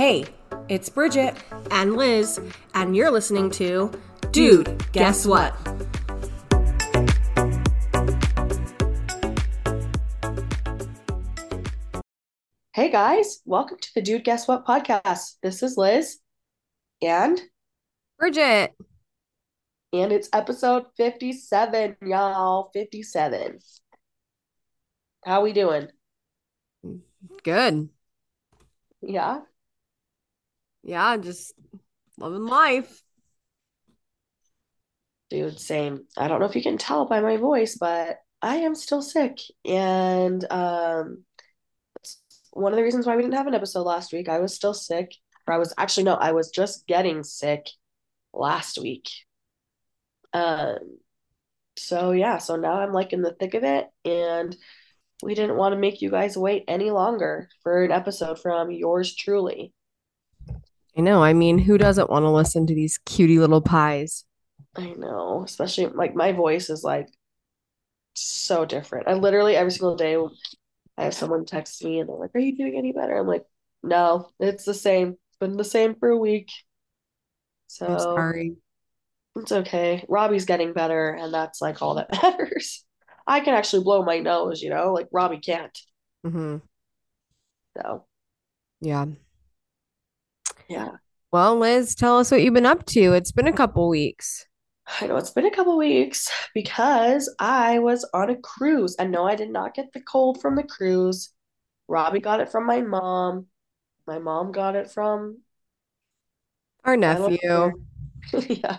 Hey, it's Bridget and Liz, and you're listening to Dude, Guess What? Hey guys, welcome to the Dude Guess What podcast. This is Liz and Bridget. And it's episode 57, y'all. 57. How we doing? Good. Yeah. Yeah, just loving life. Dude, same. I don't know if you can tell by my voice, but I am still sick. And um one of the reasons why we didn't have an episode last week. I was still sick. Or I was actually no, I was just getting sick last week. Um so yeah, so now I'm like in the thick of it and we didn't want to make you guys wait any longer for an episode from yours truly. I know. I mean, who doesn't want to listen to these cutie little pies? I know, especially like my voice is like so different. I literally every single day I have someone text me and they're like, "Are you doing any better?" I'm like, "No, it's the same. It's been the same for a week." So I'm sorry. It's okay. Robbie's getting better, and that's like all that matters. I can actually blow my nose, you know, like Robbie can't. Mm-hmm. So, yeah. Yeah. Well, Liz, tell us what you've been up to. It's been a couple weeks. I know it's been a couple weeks because I was on a cruise. And no, I did not get the cold from the cruise. Robbie got it from my mom. My mom got it from our nephew. yeah.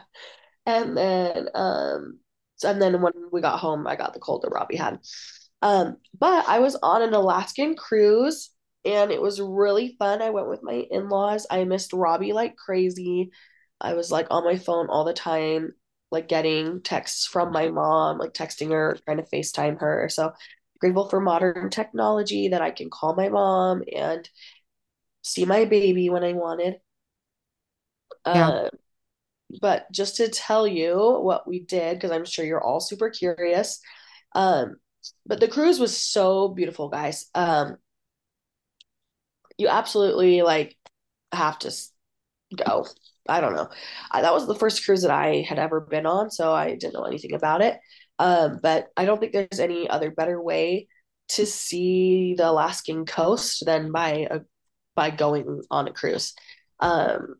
And then um and then when we got home, I got the cold that Robbie had. Um, but I was on an Alaskan cruise and it was really fun. I went with my in-laws. I missed Robbie like crazy. I was like on my phone all the time, like getting texts from my mom, like texting her, trying to FaceTime her. So grateful for modern technology that I can call my mom and see my baby when I wanted. Yeah. Uh, but just to tell you what we did, because I'm sure you're all super curious. Um, but the cruise was so beautiful, guys. Um, you absolutely like have to go. I don't know. I, that was the first cruise that I had ever been on, so I didn't know anything about it. Um, but I don't think there's any other better way to see the Alaskan coast than by a by going on a cruise. Um,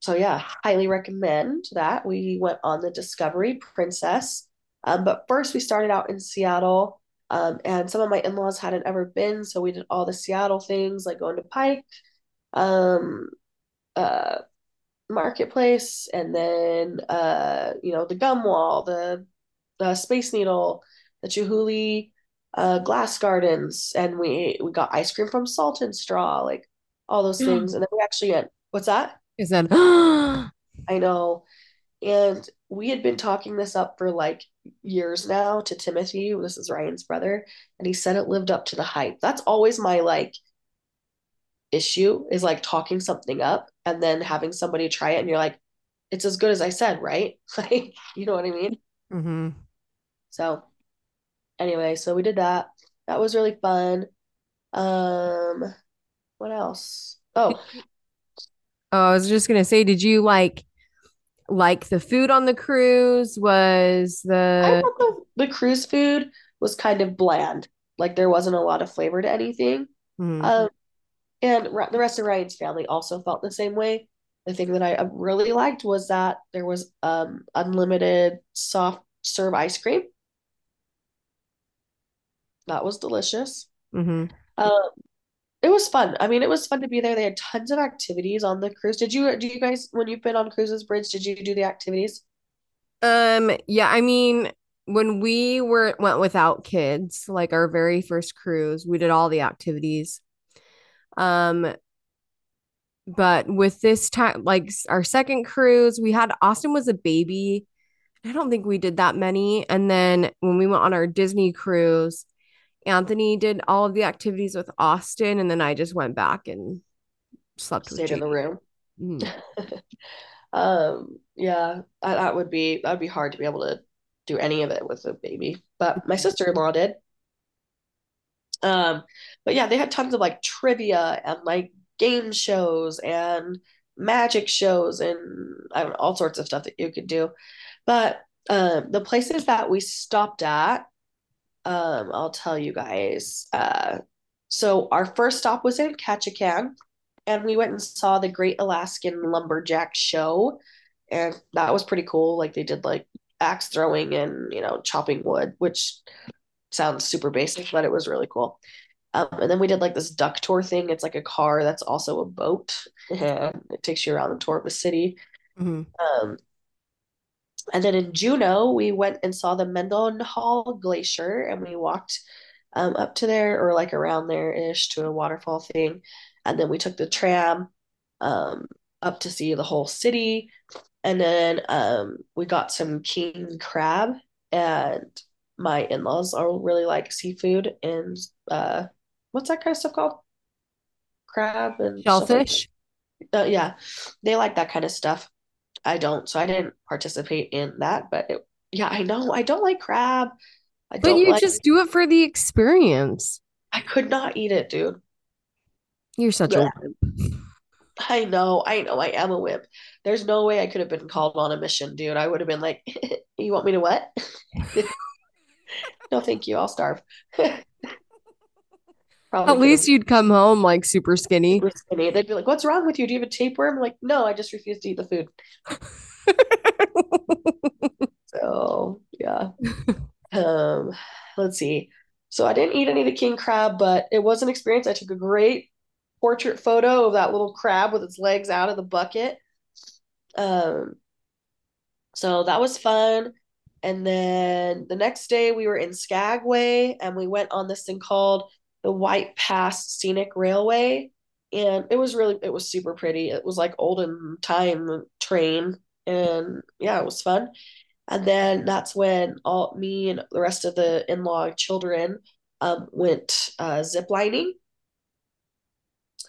so yeah, highly recommend that. We went on the Discovery Princess. Um, but first we started out in Seattle. Um, and some of my in-laws hadn't ever been, so we did all the Seattle things like going to Pike, um, uh, Marketplace, and then uh, you know, the gum wall, the the Space Needle, the Chihuly uh, glass gardens, and we we got ice cream from Salt and Straw, like all those mm. things. And then we actually went, what's that? Is that I know. And we had been talking this up for like years now to Timothy. This is Ryan's brother. And he said it lived up to the hype. That's always my like issue is like talking something up and then having somebody try it and you're like, it's as good as I said, right? Like, you know what I mean? Mm-hmm. So anyway, so we did that. That was really fun. Um, what else? Oh, Oh, I was just gonna say, did you like like the food on the cruise? Was the the, the cruise food was kind of bland. Like there wasn't a lot of flavor to anything. Mm-hmm. Um, and the rest of Ryan's family also felt the same way. The thing that I really liked was that there was um unlimited soft serve ice cream. That was delicious. Mm-hmm. Um, it was fun. I mean, it was fun to be there. They had tons of activities on the cruise. Did you do you guys when you've been on cruises, Bridge, did you do the activities? Um, yeah, I mean, when we were went without kids, like our very first cruise, we did all the activities. Um, but with this time, like our second cruise, we had Austin was a baby. I don't think we did that many. And then when we went on our Disney cruise, Anthony did all of the activities with Austin, and then I just went back and slept Stayed in the room. Mm-hmm. um, yeah, that, that would be that would be hard to be able to do any of it with a baby. But my sister in law did. Um, but yeah, they had tons of like trivia and like game shows and magic shows and I don't know, all sorts of stuff that you could do. But um, the places that we stopped at, um, I'll tell you guys. Uh, so our first stop was in Ketchikan, and we went and saw the Great Alaskan Lumberjack Show, and that was pretty cool. Like they did like axe throwing and you know chopping wood, which sounds super basic, but it was really cool. Um, and then we did like this duck tour thing. It's like a car that's also a boat, and it takes you around the tour of the city. Mm-hmm. Um, and then in Juneau, we went and saw the Mendenhall Glacier, and we walked um, up to there or like around there ish to a waterfall thing, and then we took the tram um, up to see the whole city, and then um, we got some king crab, and my in-laws are really like seafood and uh, what's that kind of stuff called? Crab and Shellfish. Like uh, yeah, they like that kind of stuff. I don't, so I didn't participate in that. But it, yeah, I know I don't like crab. I but you like, just do it for the experience. I could not eat it, dude. You're such yeah. a wimp. I know, I know, I am a wimp. There's no way I could have been called on a mission, dude. I would have been like, "You want me to what?" no, thank you. I'll starve. At least you'd come home like super skinny. Super skinny. They'd be like, "What's wrong with you? Do you have a tapeworm?" I'm like, no, I just refuse to eat the food. so yeah. Um, let's see. So I didn't eat any of the king crab, but it was an experience. I took a great portrait photo of that little crab with its legs out of the bucket. Um, so that was fun. And then the next day we were in Skagway and we went on this thing called the White Pass Scenic Railway. And it was really, it was super pretty. It was like olden time train. And yeah, it was fun. And then that's when all me and the rest of the in law children um, went uh, ziplining.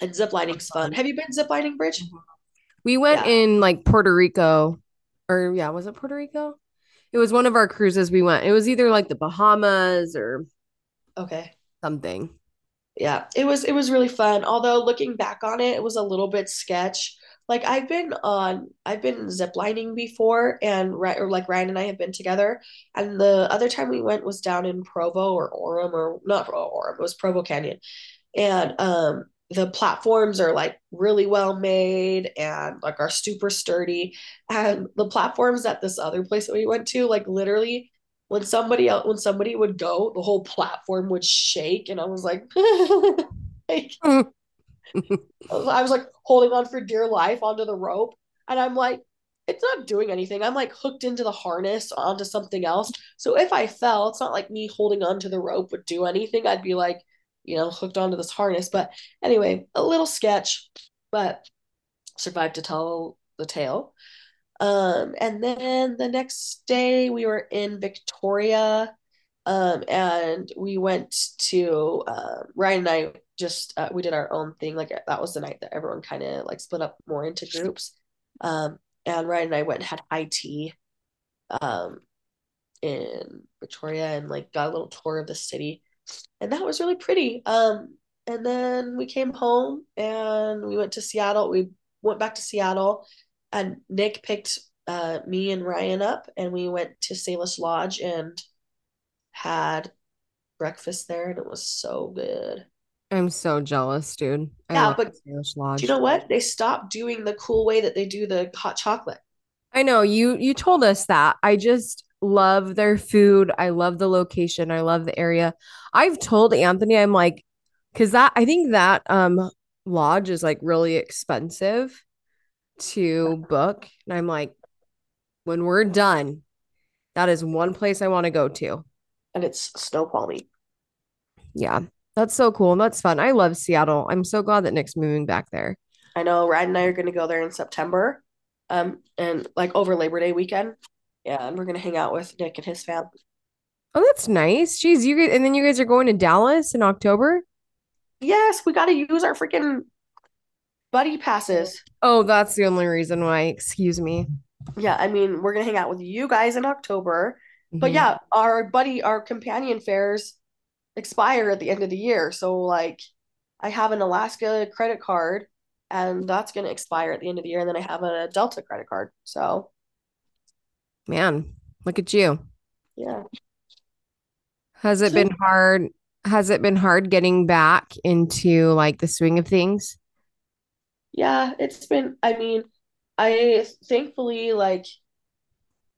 And ziplining's fun. Have you been ziplining, Bridge? We went yeah. in like Puerto Rico, or yeah, was it Puerto Rico? It was one of our cruises we went. It was either like the Bahamas or okay something. Yeah, it was it was really fun. Although looking back on it, it was a little bit sketch. Like I've been on I've been ziplining before and right or like Ryan and I have been together. And the other time we went was down in Provo or Orem or not Orem, it was Provo Canyon. And um the platforms are like really well made and like are super sturdy and the platforms at this other place that we went to like literally when somebody else when somebody would go the whole platform would shake and i was like, like i was like holding on for dear life onto the rope and i'm like it's not doing anything i'm like hooked into the harness onto something else so if i fell it's not like me holding onto the rope would do anything i'd be like you know, hooked onto this harness. But anyway, a little sketch, but survived to tell the tale. Um, and then the next day we were in Victoria, um, and we went to uh, Ryan and I just uh, we did our own thing. Like that was the night that everyone kind of like split up more into groups. Um, and Ryan and I went and had high tea, um, in Victoria and like got a little tour of the city and that was really pretty. Um, and then we came home and we went to Seattle. We went back to Seattle, and Nick picked uh, me and Ryan up, and we went to Salish Lodge and had breakfast there, and it was so good. I'm so jealous, dude. I yeah, but Salish Lodge. Do you know what? They stopped doing the cool way that they do the hot chocolate. I know you. You told us that. I just love their food. I love the location. I love the area. I've told Anthony, I'm like, because that I think that um lodge is like really expensive to book. And I'm like, when we're done, that is one place I want to go to. And it's Snoqualmie. Yeah. That's so cool. And that's fun. I love Seattle. I'm so glad that Nick's moving back there. I know Ryan and I are going to go there in September. Um, and like over Labor Day weekend. Yeah, and we're gonna hang out with Nick and his family. Oh, that's nice. Jeez, you guys, and then you guys are going to Dallas in October. Yes, we got to use our freaking buddy passes. Oh, that's the only reason why. Excuse me. Yeah, I mean, we're gonna hang out with you guys in October, mm-hmm. but yeah, our buddy, our companion fares expire at the end of the year. So like, I have an Alaska credit card and that's going to expire at the end of the year. And then I have a Delta credit card. So, Man, look at you. yeah. Has it been hard? Has it been hard getting back into like the swing of things? Yeah, it's been, I mean, I thankfully, like,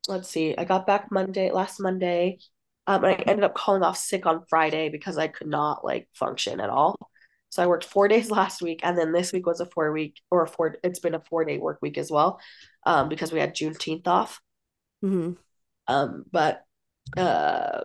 let's see, I got back Monday, last Monday. Um, and I ended up calling off sick on Friday because I could not like function at all. So I worked four days last week, and then this week was a four week or a four. It's been a four day work week as well, um, because we had Juneteenth off. hmm Um, but uh,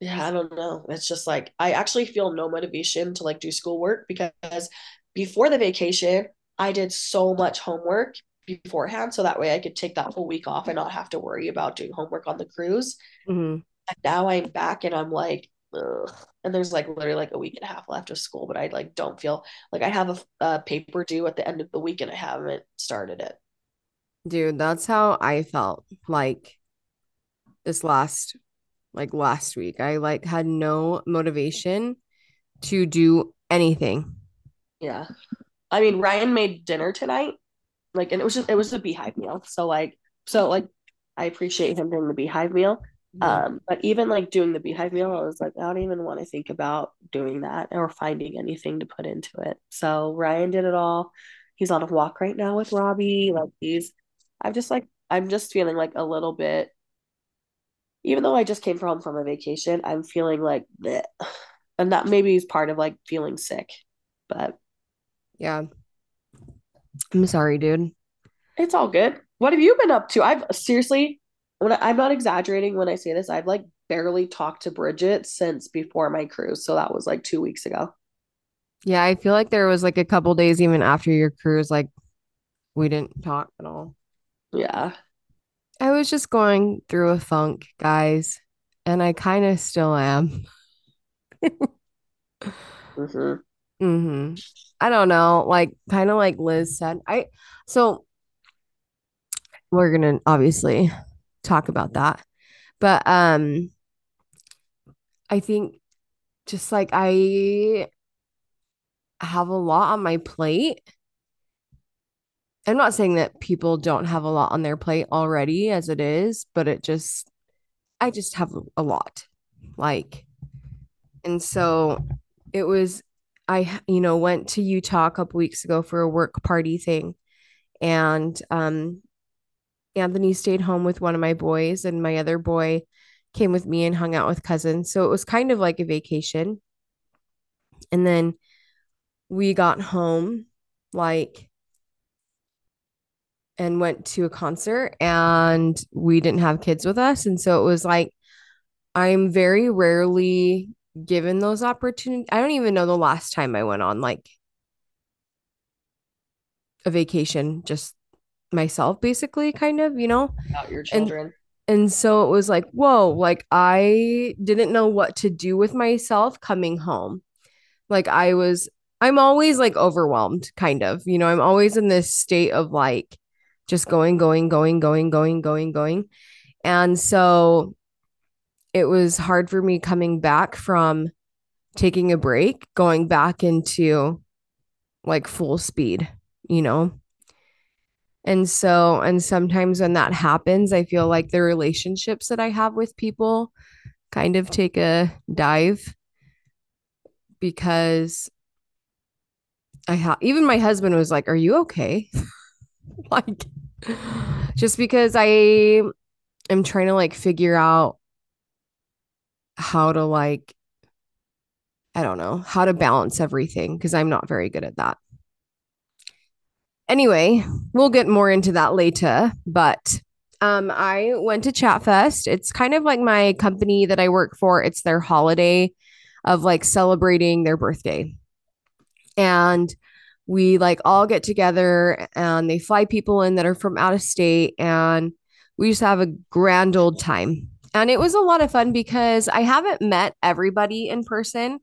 yeah, I don't know. It's just like I actually feel no motivation to like do schoolwork because before the vacation, I did so much homework beforehand, so that way I could take that whole week off and not have to worry about doing homework on the cruise. hmm And now I'm back and I'm like, ugh. And there's like literally like a week and a half left of school, but I like don't feel like I have a, a paper due at the end of the week and I haven't started it. Dude, that's how I felt like this last like last week. I like had no motivation to do anything. Yeah. I mean, Ryan made dinner tonight, like, and it was just it was a beehive meal. So like, so like, I appreciate him doing the beehive meal. Mhm. Um, but even like doing the beehive meal, I was like, I don't even want to think about doing that or finding anything to put into it. So Ryan did it all. He's on a walk right now with Robbie. Like he's, I'm just like, I'm just feeling like a little bit, even though I just came home from a vacation, I'm feeling like bleh. And that maybe is part of like feeling sick, but Yeah. I'm sorry, dude. it's all good. What have you been up to? I've seriously, when I, I'm not exaggerating when I say this, I've like barely talked to Bridget since before my cruise. So that was like two weeks ago. Yeah, I feel like there was like a couple days even after your cruise, like we didn't talk at all. Yeah. I was just going through a funk, guys, and I kind of still am. hmm hmm I don't know, like kind of like Liz said. I so we're gonna obviously talk about that. But um I think just like I have a lot on my plate. I'm not saying that people don't have a lot on their plate already as it is, but it just I just have a lot. Like and so it was I you know went to Utah a couple weeks ago for a work party thing and um Anthony stayed home with one of my boys and my other boy came with me and hung out with cousins. So it was kind of like a vacation. And then we got home like and went to a concert and we didn't have kids with us and so it was like I'm very rarely given those opportunities. I don't even know the last time I went on like a vacation just myself basically kind of, you know. Your And children. and so it was like, whoa, like I didn't know what to do with myself coming home. Like I was I'm always like overwhelmed kind of. You know, I'm always in this state of like just going going going going going going going. And so it was hard for me coming back from taking a break, going back into like full speed, you know? And so, and sometimes when that happens, I feel like the relationships that I have with people kind of take a dive because I have, even my husband was like, Are you okay? like, just because I am trying to like figure out how to like, I don't know, how to balance everything because I'm not very good at that. Anyway, we'll get more into that later, but um I went to Chatfest. It's kind of like my company that I work for. It's their holiday of like celebrating their birthday. And we like all get together and they fly people in that are from out of state and we just have a grand old time. And it was a lot of fun because I haven't met everybody in person.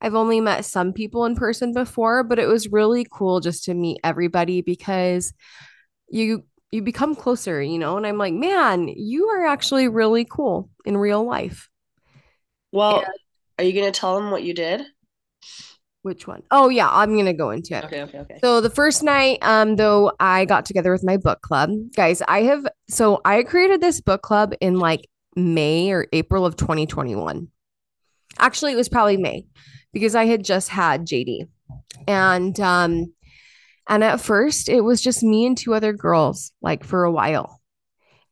I've only met some people in person before, but it was really cool just to meet everybody because you you become closer, you know? And I'm like, "Man, you are actually really cool in real life." And Well, are you gonna tell them what you did? which one? Oh yeah, I'm gonna go into it. Okay, okay, okay. So the first night, um, though, I got together with my book club. Guys, I have so I created this book club in like May or April of 2021. Actually, it was probably May because I had just had JD. And um and at first it was just me and two other girls like for a while.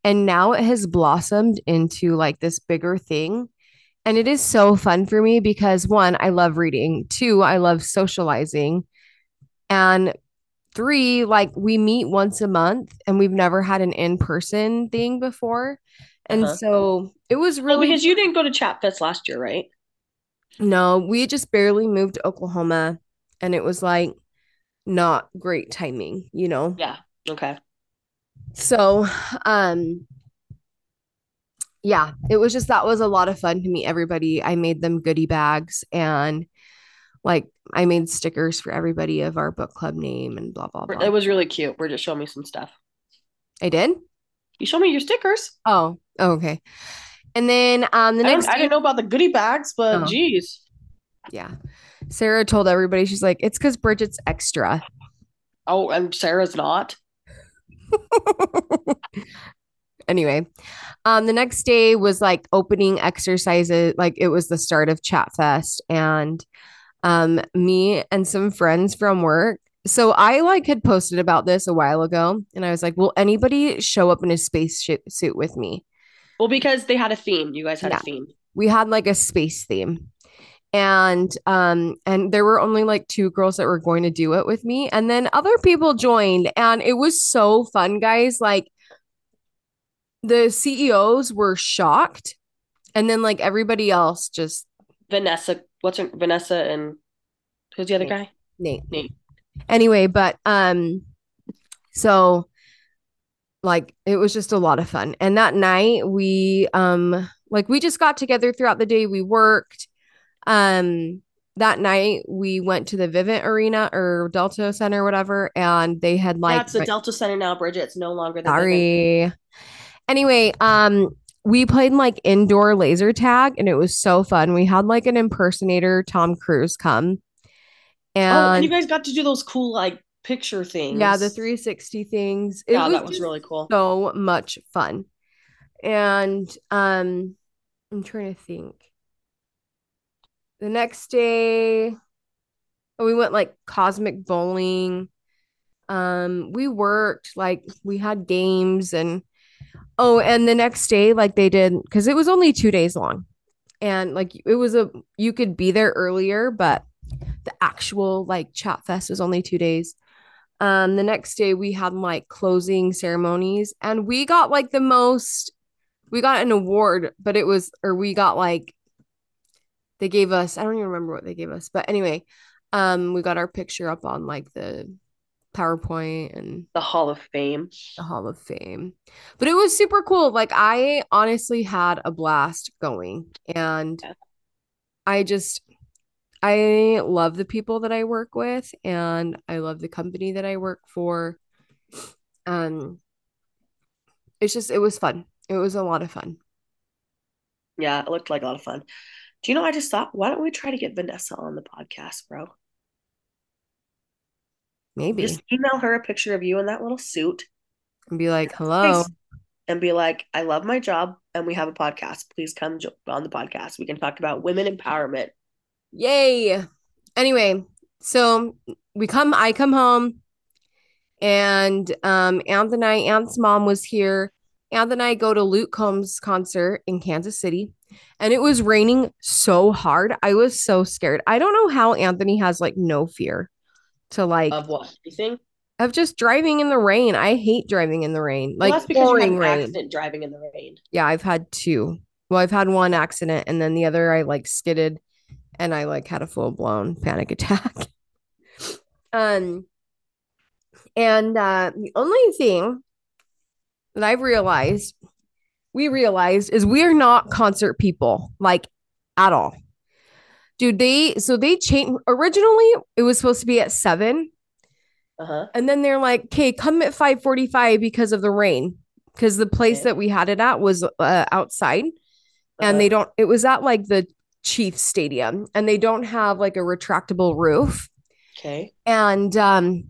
And now it has blossomed into like this bigger thing. And it is so fun for me because one, I love reading. Two, I love socializing. And three, like we meet once a month and we've never had an in-person thing before. And Uh-huh. so it was Well, really because you didn't go to Chat Fest last year, right? no, we just barely moved to Oklahoma and it was like not great timing, you know. Yeah. Okay. So, um yeah, it was just that was a lot of fun to meet everybody. I made them goodie bags and like I made stickers for everybody of our book club name and blah blah blah. It was really cute. We're just showing me some stuff. I did? You showed me your stickers. Oh, oh, okay. And then um the I, next I day- didn't know about the goodie bags, but Oh. geez. yeah. Sarah told everybody she's like it's cuz Bridget's extra. Oh, and Sarah's not. anyway, um, the next day was like opening exercises, like it was the start of Chat Fest, and um, me and some friends from work. So I like had posted about this a while ago, and I was like, "Will anybody show up in a spaceship suit with me?" Well, because they had a theme. You guys had Yeah. a theme. We had like a space theme, and um, and there were only like two girls that were going to do it with me, and then other people joined, and it was so fun, guys. Like the CEOs were shocked, and then like everybody else just Vanessa, what's her Vanessa and who's the other Nate. guy? Nate. Nate. Anyway, but um, so like it was just a lot of fun. And that night we um like we just got together throughout the day. We worked. Um that night we went to the Vivint Arena or Delta Center, whatever, and they had like That's the Delta Center now, Bridget. It's no longer the Vivint. sorry. Anyway, um we played like indoor laser tag and it was so fun. We had like an impersonator, Tom Cruise, come. Oh, And and you guys got to do those cool like picture things. yeah, the 360 things. It Yeah, was that was really cool. so much fun. And um I'm trying to think. The next day oh, we went like cosmic bowling. Um we worked like we had games and oh and the next day like they did cuz it was only 2 days long. And like it was a you could be there earlier but the actual like chat fest was only 2 days. Um, the next day we had like closing ceremonies, and we got like the most. We got an award, but it was, or we got like, they gave us. I don't even remember what they gave us, but anyway, um, we got our picture up on like the PowerPoint and The Hall of Fame. the Hall of Fame. But it was super cool. Like I honestly had a blast going, and Yeah. I just I love the people that I work with and I love the company that I work for. Um it's just it was fun. It was a lot of fun. Yeah, it looked like a lot of fun. Do you know, I just thought, why don't we try to get Vanessa on the podcast, bro? Maybe. Just email her a picture of you in that little suit and be like, "Hello." and be like, I love my job and we have a podcast. Please come on the podcast. We can talk about women empowerment. Yay. Anyway, so we come I come home and um Anthony Ant's mom was here. Anth and I go to Luke Combs concert in Kansas City and it was raining so hard. I was so scared. I don't know how Anthony has like no fear to like Of what? You think? of just driving in the rain. I hate driving in the rain. Well, Like that's because you had pouring an rain. accident driving in the rain. Yeah, I've had two. Well, I've had one accident and then the other I like skidded and I like had a full blown panic attack. um and uh the only thing that I've realized we realized is we are not concert people like at all. Dude, they so they changed originally it was supposed to be at 7 Uh-huh. and then they're like, "Okay, come at 5:45 because of the rain." Because the place Okay. that we had it at was uh, outside Uh-huh. and they don't it was at like the Chiefs Stadium and they don't have like a retractable roof. Okay. And um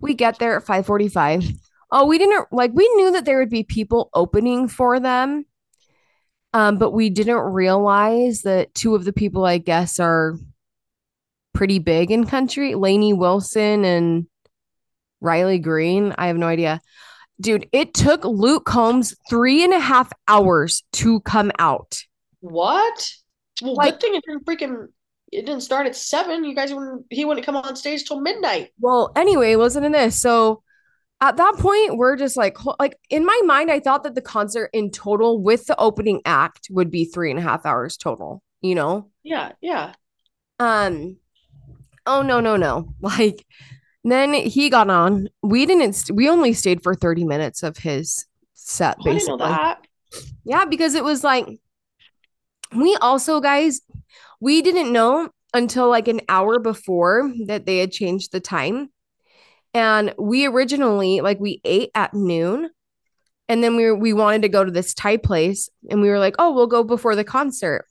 we get there at 5:45. Oh, we didn't like we knew that there would be people opening for them. Um, but we didn't realize that two of the people, I guess, are pretty big in country, Lainey Wilson and Riley Green. I have no idea. Dude, it took Luke Combs three and a half hours to come out. What? Well, Like- good thing it didn't freaking it didn't start at seven. You guys wouldn't he wouldn't come on stage till midnight. Well, anyway, wasn't in this. So at that point, we're just like, like in my mind, I thought that the concert in total with the opening act would be three and a half hours total, you know? Yeah, yeah. Um, oh no, no, no. Like then he got on. We didn't, we only stayed for 30 minutes of his set, Oh, I didn't know basically. that. Yeah, because it was like we also, guys, we didn't know until like an hour before that they had changed the time. And we originally like we ate at noon and then we were, we wanted to go to this Thai place and we were like, "Oh, we'll go before the concert."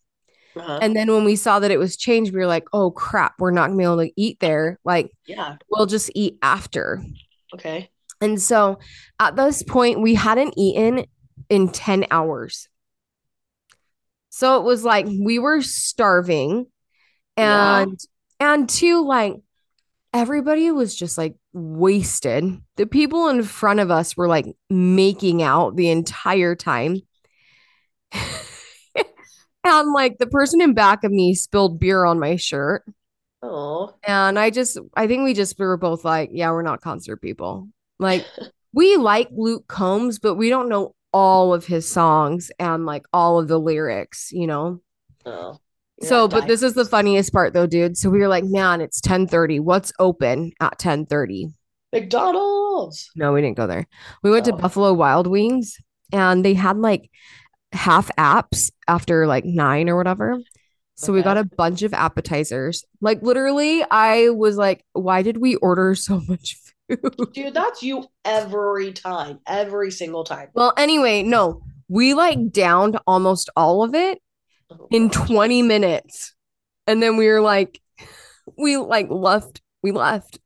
Uh-huh. And then when we saw that it was changed, we were like, "Oh crap, we're not going to be able to eat there. Like yeah. we'll just eat after." Okay. And so at this point, we hadn't eaten in 10 hours. So it was like we were starving Yeah. and and two like everybody was just like wasted. The people in front of us were like making out the entire time. and like the person in back of me spilled beer on my shirt. Oh. And I just, I think we just we were both like, yeah, we're not concert people. Like, we like Luke Combs, but we don't know all of his songs and like all of the lyrics, you know? Oh. So, but this is the funniest part though, dude. So we were like, man, it's 1030. What's open at 1030? McDonald's. No, we didn't go there. We went to Oh. Buffalo Wild Wings and they had like half apps after like nine or whatever. So we got a bunch of appetizers. Like literally, I was like, why did we order so much food? Dude, that's you every time. Every single time. Well, anyway, no, we like downed almost all of it in 20 minutes. And then we were like, we like left, we left.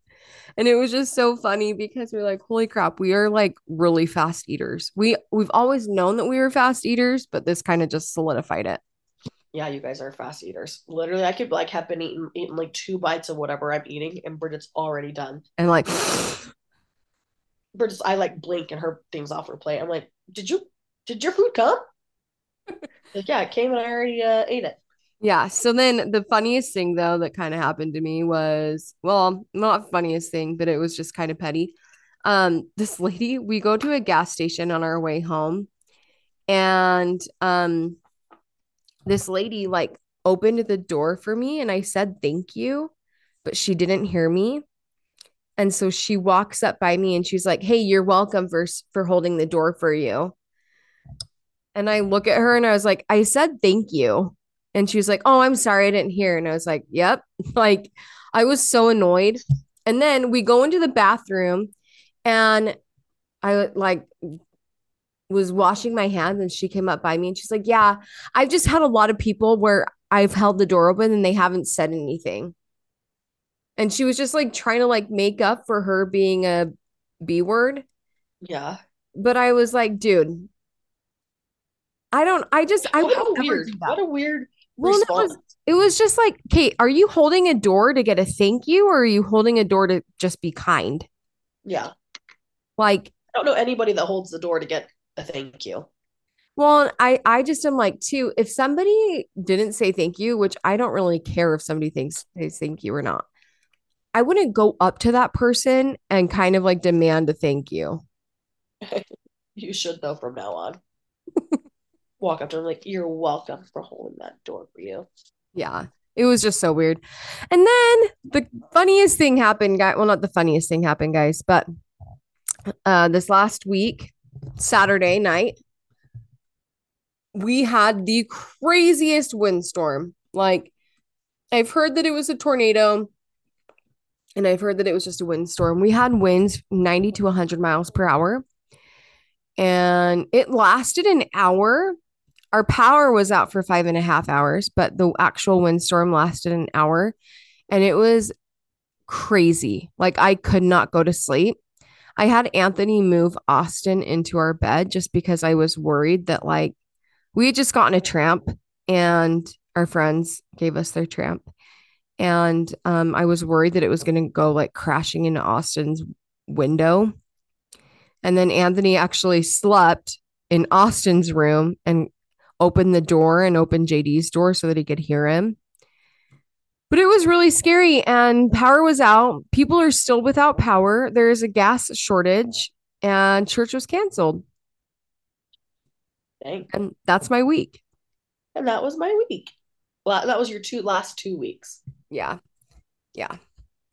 And it was just so funny because we are like, holy crap, we are like really fast eaters. We we've always known that we were fast eaters, but this kind of just solidified it. Yeah, you guys are fast eaters. Literally, I could like have been eating eating like two bites of whatever I'm eating, and Bridget's already done. And like, Bridget's, I like blink and her thing's off her plate. I'm like, did you, did your food come? Like, yeah, it came and I already uh, ate it. yeah. So then the funniest thing though that kind of happened to me was, well, not funniest thing, but it was just kind of petty. Um, this lady, we go to a gas station on our way home, and um, this lady like opened the door for me, and I said thank you, but she didn't hear me. And so she walks up by me and she's like, "Hey, you're welcome for for holding the door for you." And I look at her and I was like, "I said thank you." And she was like, "Oh, I'm sorry, I didn't hear." And I was like, "Yep." Like I was so annoyed. And then we go into the bathroom and I like was washing my hands and she came up by me and she's like, "Yeah, I've just had a lot of people where I've held the door open and they haven't said anything." And she was just like trying to like make up for her being a B word. Yeah. But I was like, dude, I don't, I just, I Well, how never weird. do that. What a weird well, it was, it was just like, Kate, are you holding a door to get a thank you or are you holding a door to just be kind? yeah. Like, I don't know anybody that holds the door to get a thank you. well, I, I just am like, too, if somebody didn't say thank you, which I don't really care if somebody thinks they thank you or not, I wouldn't go up to that person and kind of like demand a thank you. You should though from now on. Walk up to them like, you're welcome for holding that door for you. Yeah. It was just so weird. And then the funniest thing happened, guy. Well, not the funniest thing happened, guys, but uh this last week, Saturday night, we had the craziest windstorm. Like I've heard that it was a tornado and I've heard that it was just a windstorm. We had winds 90 to 100 miles per hour. And it lasted an hour. Our power was out for five and a half hours, but the actual windstorm lasted an hour and it was crazy. Like I could not go to sleep. I had Anthony move Austin into our bed just because I was worried that like we had just gotten a tramp and our friends gave us their tramp. And um, I was worried that it was going to go like crashing into Austin's window. And then Anthony actually slept in Austin's room and opened the door and opened JD's door so that he could hear him. But it was really scary and power was out. People are still without power. There is a gas shortage and church was canceled. Dang. And that's my week. And that was my week. Well, that was your two last two weeks. Yeah. Yeah.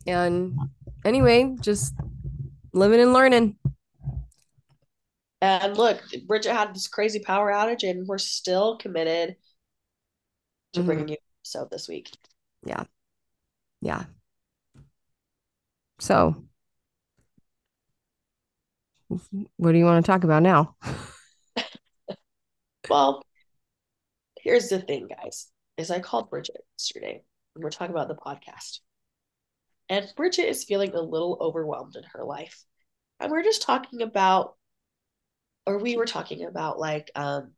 And anyway, just living and learning. And look, Bridget had this crazy power outage, and we're still committed to Mhm. bringing you so this week. Yeah. Yeah. So, what do you want to talk about now? Well, here's the thing, guys. Is I called Bridget yesterday, and we're talking about the podcast. And Bridget is feeling a little overwhelmed in her life. And we're just talking about, or we were talking about like um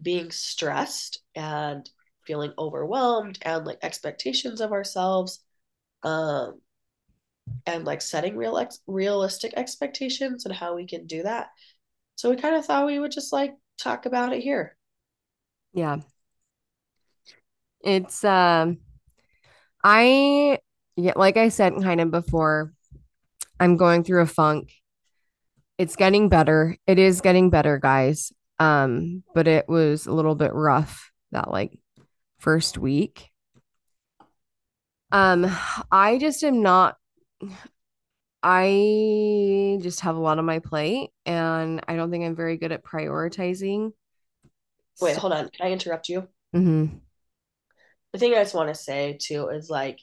being stressed and feeling overwhelmed and like expectations of ourselves um and like setting real ex realistic expectations and how we can do that. So we kind of thought we would just like talk about it here. Yeah. It's um I yeah, like I said kind of before, I'm going through a funk. It's getting better. It is getting better, guys. Um, but it was a little bit rough that like first week. Um, I just am not I just have a lot on my plate and I don't think I'm very good at prioritizing. Wait, hold on. Can I interrupt you? Mhm. The thing I just want to say too is like,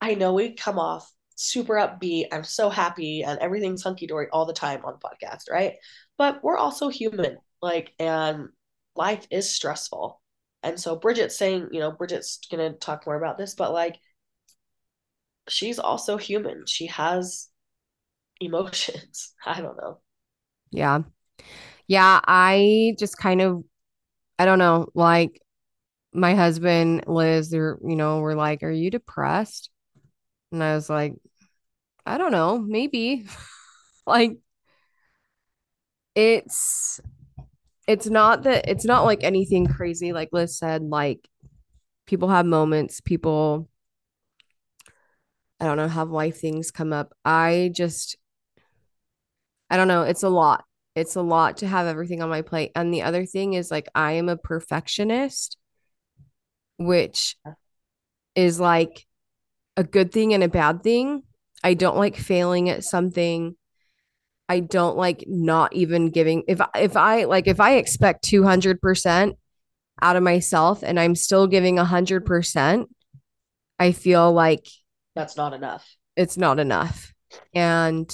I know we come off super upbeat. I'm so happy and everything's hunky dory all the time on the podcast, right? But we're also human, like, and life is stressful. And so Bridget's saying, you know, Bridget's gonna talk more about this, but like, she's also human. She has emotions. I don't know. Yeah. Yeah, I just kind of I don't know, like my husband, Liz, they're, you know, we're like, "Are you depressed?" And I was like, "I don't know, maybe." Like it's it's not that it's not like anything crazy like Liz said, like people have moments, people I don't know, have life things come up. I just I don't know, it's a lot. It's a lot to have everything on my plate. And the other thing is like I am a perfectionist, which is like a good thing and a bad thing. I don't like failing at something. I don't like not even giving if if I like if I expect 200% out of myself and I'm still giving 100%, I feel like That's not enough. it's not enough. And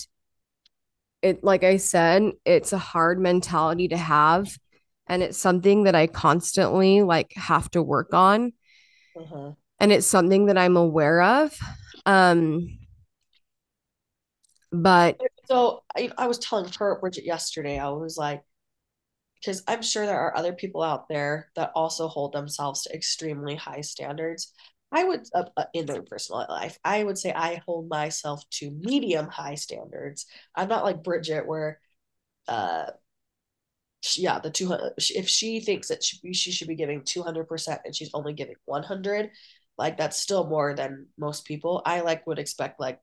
it like I said, it's a hard mentality to have and it's something that I constantly like have to work on Uh-huh. and it's something that I'm aware of. Um but So I, I was telling her, Bridget, yesterday, I was like, because I'm sure there are other people out there that also hold themselves to extremely high standards. I would, uh, uh, in their personal life, I would say I hold myself to medium high standards. I'm not like Bridget, where, uh, she- yeah, the 200, if she thinks that she, she should be giving 200% and she's only giving 100, like that's still more than most people. I like would expect like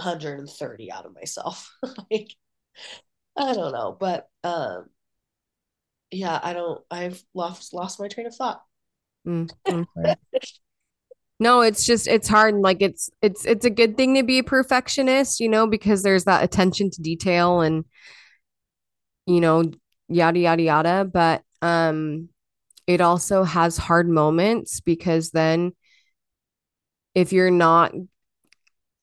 130 out of myself. like, I don't know, but um, yeah, I don't. I've lost lost my train of thought. mm, No, it's just it's hard. Like it's it's it's a good thing to be a perfectionist, you know, because there's that attention to detail and you know, yada yada yada. But um it also has hard moments because then if you're not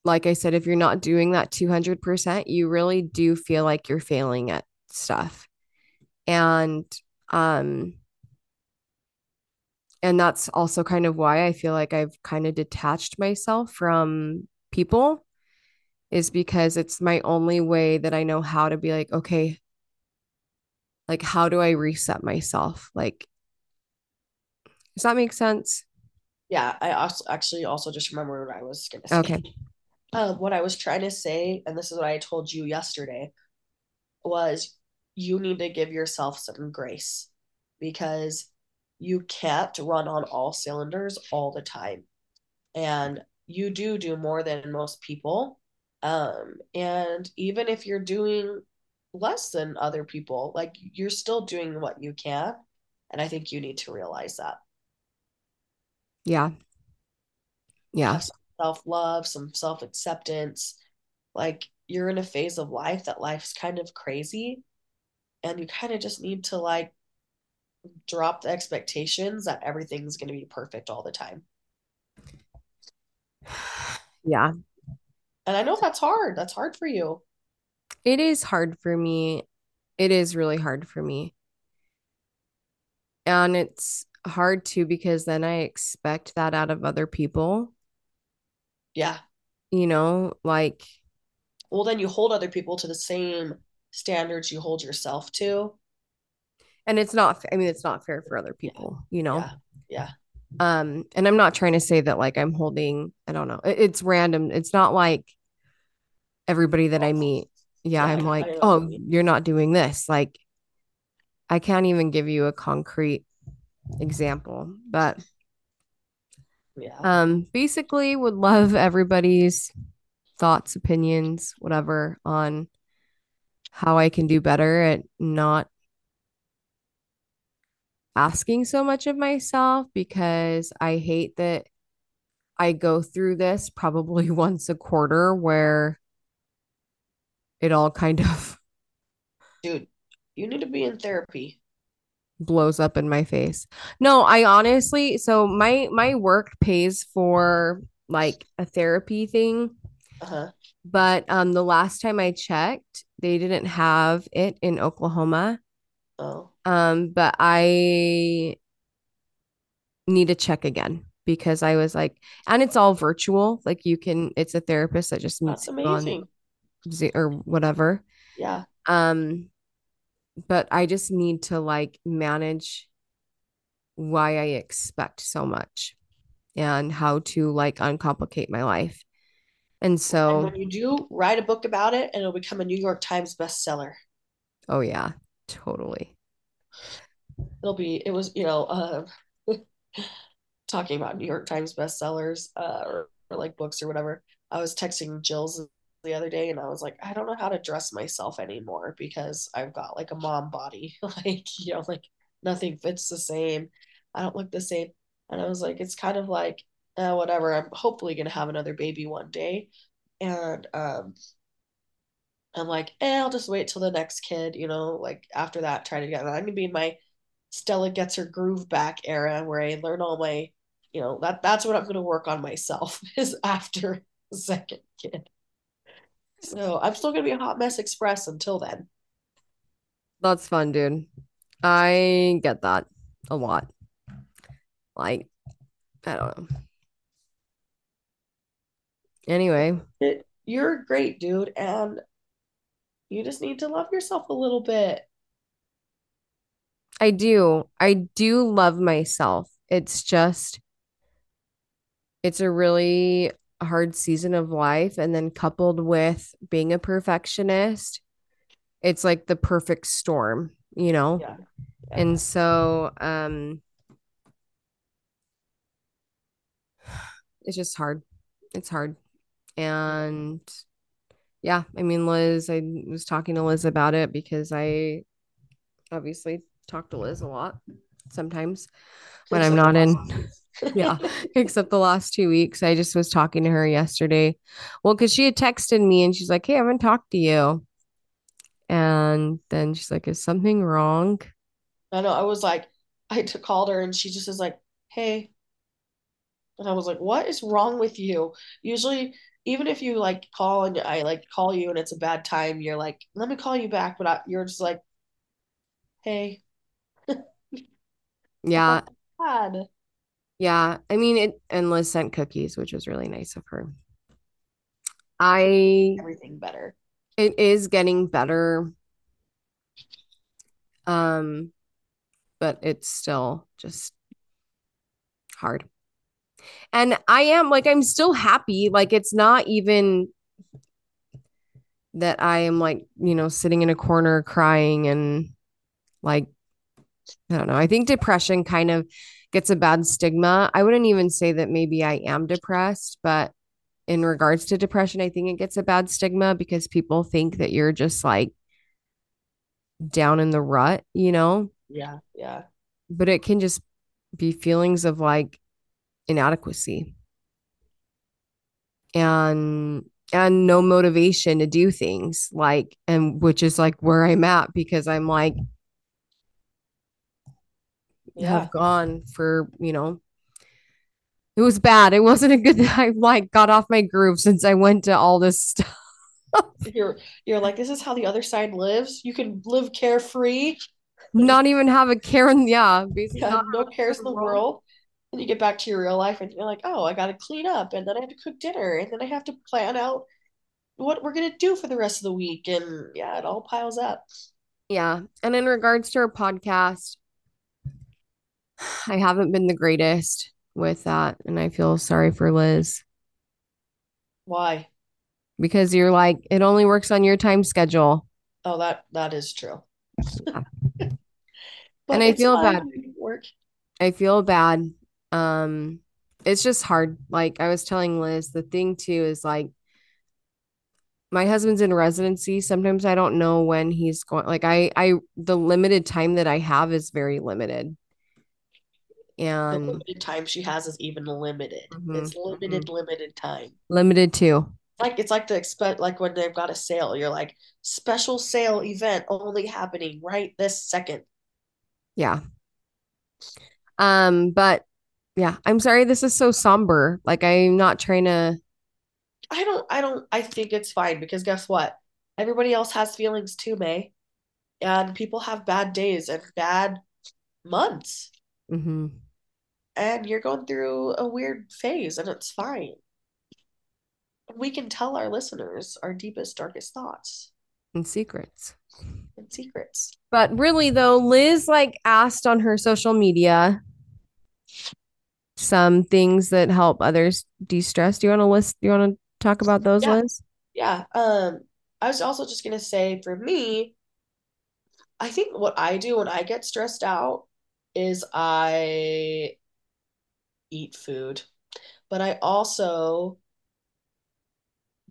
like I said, if you're not doing that 200%, you really do feel like you're failing at stuff. And Um, and that's also kind of why I feel like I've kind of detached myself from people is because it's my only way that I know how to be like, okay, like how do I reset myself? Like, does that make sense? Yeah, I also actually also just remember what I was gonna say. Okay. Uh, what I was trying to say, and this is what I told you yesterday, was you need to give yourself some grace because you can't run on all cylinders all the time. And you do do more than most people. Um, and even if you're doing less than other people, like you're still doing what you can. And I think you need to realize that. Yeah. Yeah. Self love, some self acceptance. Like you're in a phase of life that life's kind of crazy. And you kind of just need to like drop the expectations that everything's going to be perfect all the time. Yeah. And I know that's hard. That's hard for you. It is hard for me. It is really hard for me. And it's hard too because then I expect that out of other people. Yeah. You know, like, Well, then you hold other people to the same standards you hold yourself to. and it's not, I mean, it's not fair for other Yeah. people, you know? Yeah. Yeah. Um, and I'm not trying to say that like I'm holding, I don't know, it- it's random. It's not like everybody that I meet, yeah, Yeah. I'm like, I know what you oh, you're not doing this. Like, I can't even give you a concrete example, but Yeah. um, basically would love everybody's thoughts, opinions, whatever on how I can do better at not asking so much of myself because I hate that I go through this probably once a quarter where it all kind of Dude, you need to be in therapy. Blows up in my face. No, I honestly, so my my work pays for like a therapy thing, Uh-huh. but um the last time I checked, they didn't have it in Oklahoma. Oh, Um, but I need to check again because I was like, and it's all virtual. Like you can, it's a therapist that just meets on amazing. Or whatever. Yeah. Um, but I just need to like manage why I expect so much and how to like uncomplicate my life. And And so, when you do, write a book about it and it'll become a New York Times bestseller. oh yeah, totally. It'll be, it was, you know, uh, talking about New York Times bestsellers uh, or, or like books or whatever. I was texting Jill's the other day and I was like, I don't know how to dress myself anymore because I've got like a mom body. like, you know, like nothing fits the same. I don't look the same. And I was like, it's kind of like, uh, whatever. I'm hopefully going to have another baby one day. And um, I'm like, eh, I'll just wait till the next kid, you know, like after that, try to get, I'm going to be in my Stella gets her groove back era where I learn all my, you know, that that's what I'm going to work on myself is after the second kid. So I'm still going to be a hot mess express until then. That's fun, dude. I get that a lot. Like, I don't know. Anyway, It, you're great, dude, and you just need to love yourself a little bit. I do. I do love myself. It's just, it's a really hard season of life. And then coupled with being a perfectionist, it's like the perfect storm, you know? Yeah. yeah. And so, um, it's just hard. It's hard. And yeah, I mean, Liz, I was talking to Liz about it because I obviously talk to Liz a lot sometimes when I'm not in. Yeah, except the last two weeks. I just was talking to her yesterday. Well, because she had texted me and she's like, Hey, I haven't talked to you. And then she's like, Is something wrong? I know. I was like, I called her and she just is like, hey. And I was like, what is wrong with you? Usually, even if you like call and I like call you and it's a bad time, you're like, let me call you back. But I, you're just like, hey. Yeah. Bad. Yeah. I mean it and Liz sent cookies, which was really nice of her. I Everything better. it is getting better. Um, but it's still just hard. And I am like I'm still happy. Like it's not even that I am like, you know, sitting in a corner crying and like I don't know. I think depression kind of gets a bad stigma. I wouldn't even say that maybe I am depressed, but in regards to depression, I think it gets a bad stigma because people think that you're just like down in the rut, you know? Yeah, yeah. But it can just be feelings of like inadequacy and and no motivation to do things like and which is like where I'm at because I'm like Yeah. have gone for, you know, it was bad. It wasn't a good I like got off my groove since I went to all this stuff. You're you're like, this is how the other side lives. You can live carefree. Not even have a care in yeah, basically Yeah, no care cares in the world. And you get back to your real life and you're like, oh, I gotta clean up and then I have to cook dinner and then I have to plan out what we're gonna do for the rest of the week. And yeah, it all piles up. Yeah. And in regards to our podcast, I haven't been the greatest with that. And I feel sorry for Liz Why? because you're like, it only works on your time schedule. Oh, that that is true. Yeah. And I feel bad. Work. I feel bad. Um, it's just hard. Like I was telling Liz, the thing too is like my husband's in residency. Sometimes I don't know when he's going. Like I, I, the limited time that I have is very limited. The And limited time she has is even limited. Mhm, It's limited, limited time. limited too. Like it's like the expect like when they've got a sale, you're like special sale event only happening right this second. Yeah. Um, but yeah, I'm sorry this is so somber. Like I'm not trying to I don't I don't I think it's fine because guess what? Everybody else has feelings too, May. And people have bad days and bad months. mhm, And you're going through a weird phase and it's fine. We can tell our listeners our deepest, darkest thoughts and secrets. and secrets. But really though, Liz like asked on her social media some things that help others de-stress. Do you want to list do you want to talk about those, Yeah. Liz? Yeah. Um, I was also just gonna say for me, I think what I do when I get stressed out is I eat food, but I also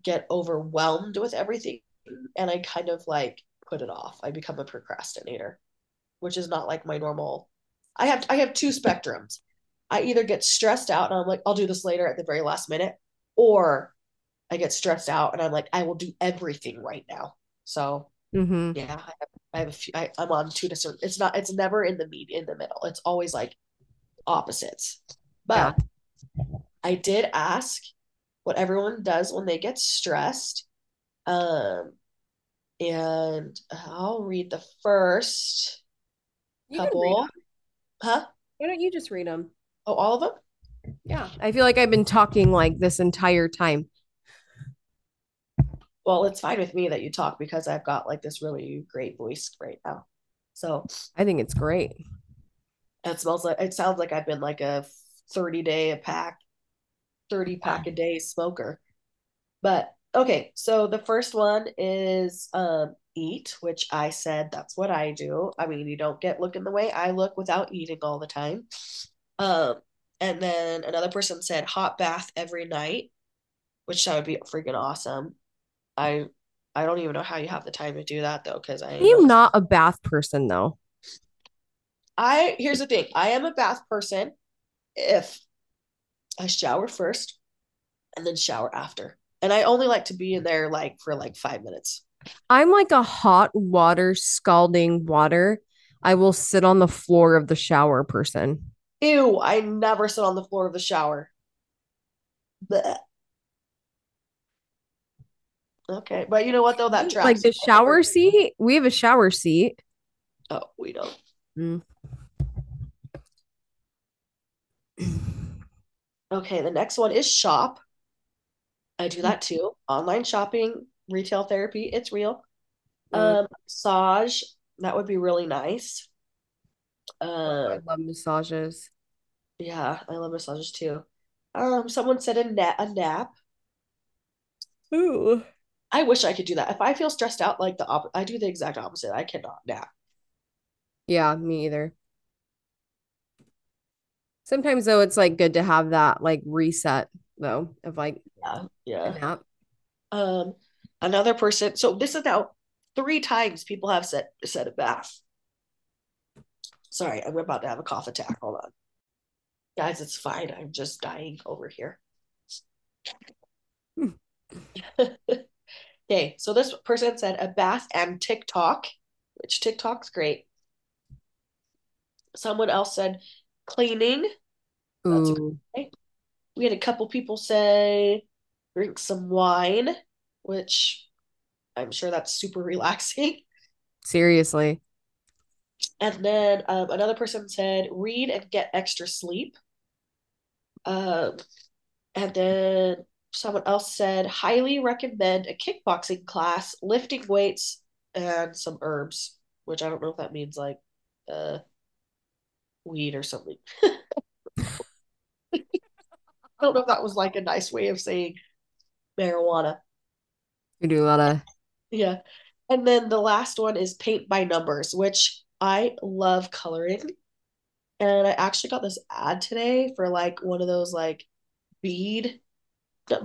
get overwhelmed with everything and I kind of like put it off. I become a procrastinator, which is not like my normal. I have I have two spectrums. I either get stressed out and I'm like, I'll do this later at the very last minute, or I get stressed out and I'm like, I will do everything right now. So Mm-hmm. yeah, I have, I have a few. I, I'm on two different. It's not. It's never in the meat in the middle. It's always like opposites. But I did ask what everyone does when they get stressed. Um, and I'll read the first You couple. Huh? Why don't you just read them? Oh, all of them? Yeah. I feel like I've been talking like this entire time. Well, it's fine with me that you talk because I've got like this really great voice right now. So I think it's great. it smells like it sounds like I've been like a 30 day a pack, 30 pack a day smoker. But okay, so the first one is um eat, which I said that's what I do. I mean, you don't get looking the way I look without eating all the time. Um, and then another person said hot bath every night, which that would be freaking awesome. I I don't even know how you have the time to do that though, because I I am not a bath person though. I here's the thing. I am a bath person if I shower first and then shower after. And I only like to be in there like for like five minutes. I'm like a hot water, scalding water. I will sit on the floor of the shower person. Ew, I never sit on the floor of the shower. Blech. Okay, but you know what though? That tracks. Like the shower seat, we have a shower seat. Oh, we don't. Mm. Okay, the next one is shop. I do that too. Online shopping, retail therapy, it's real. Mm, Um, massage, that would be really nice. I Um, love massages. yeah, I love massages too. Um, someone said a nap, a nap. Ooh. I wish I could do that. If I feel stressed out, like the op I do the exact opposite. I cannot nap. Yeah, me either. Sometimes though, it's like good to have that like reset though of like Yeah, yeah. Um, another person. So this is now three times people have said said a bath. Sorry, I'm about to have a cough attack. Hold on. Guys, it's fine. I'm just dying over here. Hmm. Okay, so this person said a bath and TikTok, which TikTok's great. Someone else said cleaning. Ooh. We had a couple people say drink some wine, which I'm sure that's super relaxing. seriously. And then um, another person said read and get extra sleep. Um, and then someone else said highly recommend a kickboxing class, lifting weights, and some herbs, which I don't know if that means like uh, weed or something. I don't know if that was like a nice way of saying marijuana. We do a lot of Yeah. And then the last one is paint by numbers, which I love coloring. And I actually got this ad today for like one of those like bead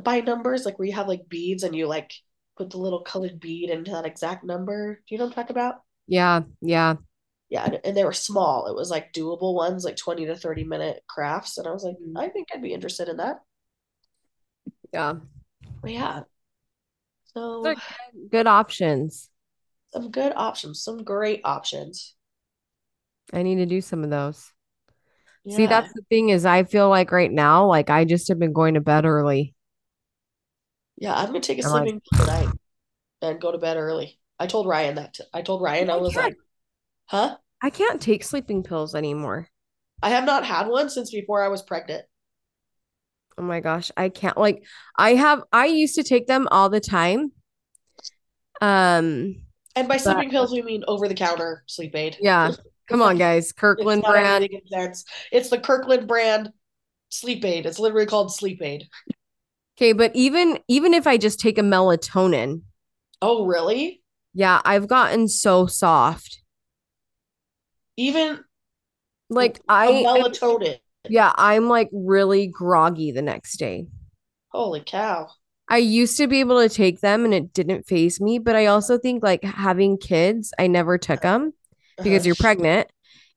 by numbers, like where you have like beads and you like put the little colored bead into that exact number. Do you know what I'm talking about? yeah, yeah. Yeah, and, they were small. It was like doable ones, like 20 to 30 minute crafts. And I was like, Mhm. I think I'd be interested in that. Yeah. But yeah. So good, good options. some good options, some great options. I need to do some of those. See, that's the thing is I feel like right now, like I just have been going to bed early. Yeah, I'm gonna take a I'm sleeping pill tonight and go to bed early. I told Ryan that. t- I told Ryan, I was like, huh? I can't take sleeping pills anymore. I have not had one since before I was pregnant. Oh my gosh, I can't like I have I used to take them all the time. Um, And by but sleeping pills, we mean over the counter sleep aid. yeah. Come on, guys. Kirkland not brand. It's the Kirkland brand sleep aid. It's literally called sleep aid. Okay, but even even if I just take a melatonin, Oh, really? yeah, I've gotten so soft. Even Like i'm melatonin. yeah, I'm like really groggy the next day. Holy cow. I used to be able to take them and it didn't phase me, but I also think like having kids, I never took them Uh-huh. because you're pregnant.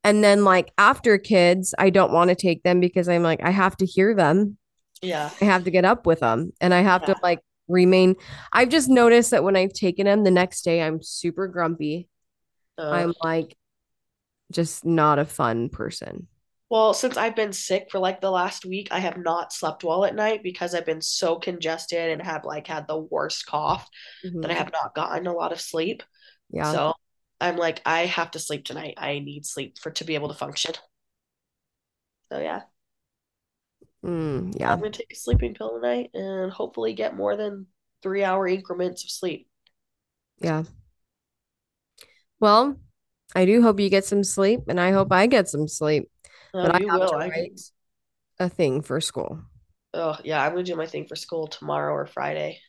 And then like after kids, I don't want to take them because I'm like I have to hear them. Yeah. I have to get up with them and I have to like remain. I've just noticed that when I've taken them the next day, I'm super grumpy. Uh, I'm like just not a fun person. well, since I've been sick for like the last week, I have not slept well at night because I've been so congested and have like had the worst cough that I have not gotten a lot of sleep. Yeah. So I'm like, I have to sleep tonight. I need sleep for to be able to function. So yeah, Mm, yeah. I'm gonna take a sleeping pill tonight and hopefully get more than three hour increments of sleep. Yeah. Well, I do hope you get some sleep and I hope I get some sleep, Oh, but I have will. to I write a thing for school. oh yeah, I'm gonna do my thing for school tomorrow or Friday.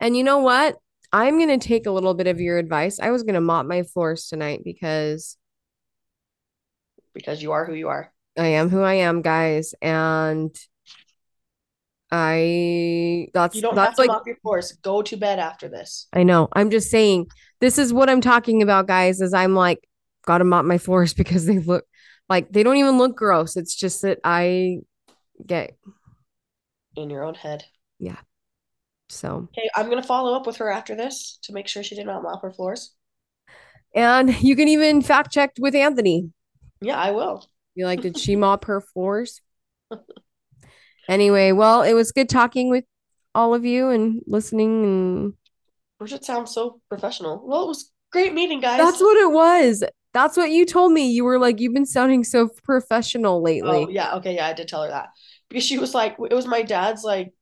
And you know what? I'm going to take a little bit of your advice. I was going to mop my floors tonight because because you are who you are. I am who I am, guys. And I that's You don't have to like mop your floors. Go to bed after this. I know. I'm just saying this is what I'm talking about, guys, is I'm like gotta mop my floors because they look like they don't even look gross. It's just that I get in your own head. yeah. So Okay, I'm gonna follow up with her after this to make sure she did not mop her floors. and you can even fact check with Anthony. Yeah, I will. You like, did she mop her floors? Anyway, well, it was good talking with all of you and listening and Bridget sounds so professional. Well, it was great meeting, guys. that's what it was. That's what you told me. You were like, you've been sounding so professional lately. Oh yeah, okay, yeah, I did tell her that because she was like, it was my dad's like,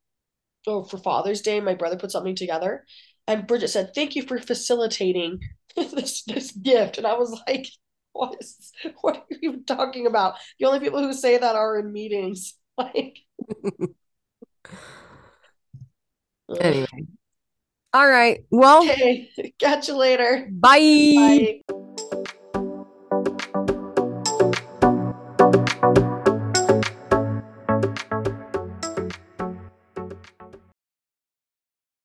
oh, for Father's Day, my brother put something together. And Bridget said, Thank you for facilitating this this gift. And I was like, What is what are you talking about? The only people who say that are in meetings. Like anyway. All right. Well, okay. Catch you later. Bye. Bye.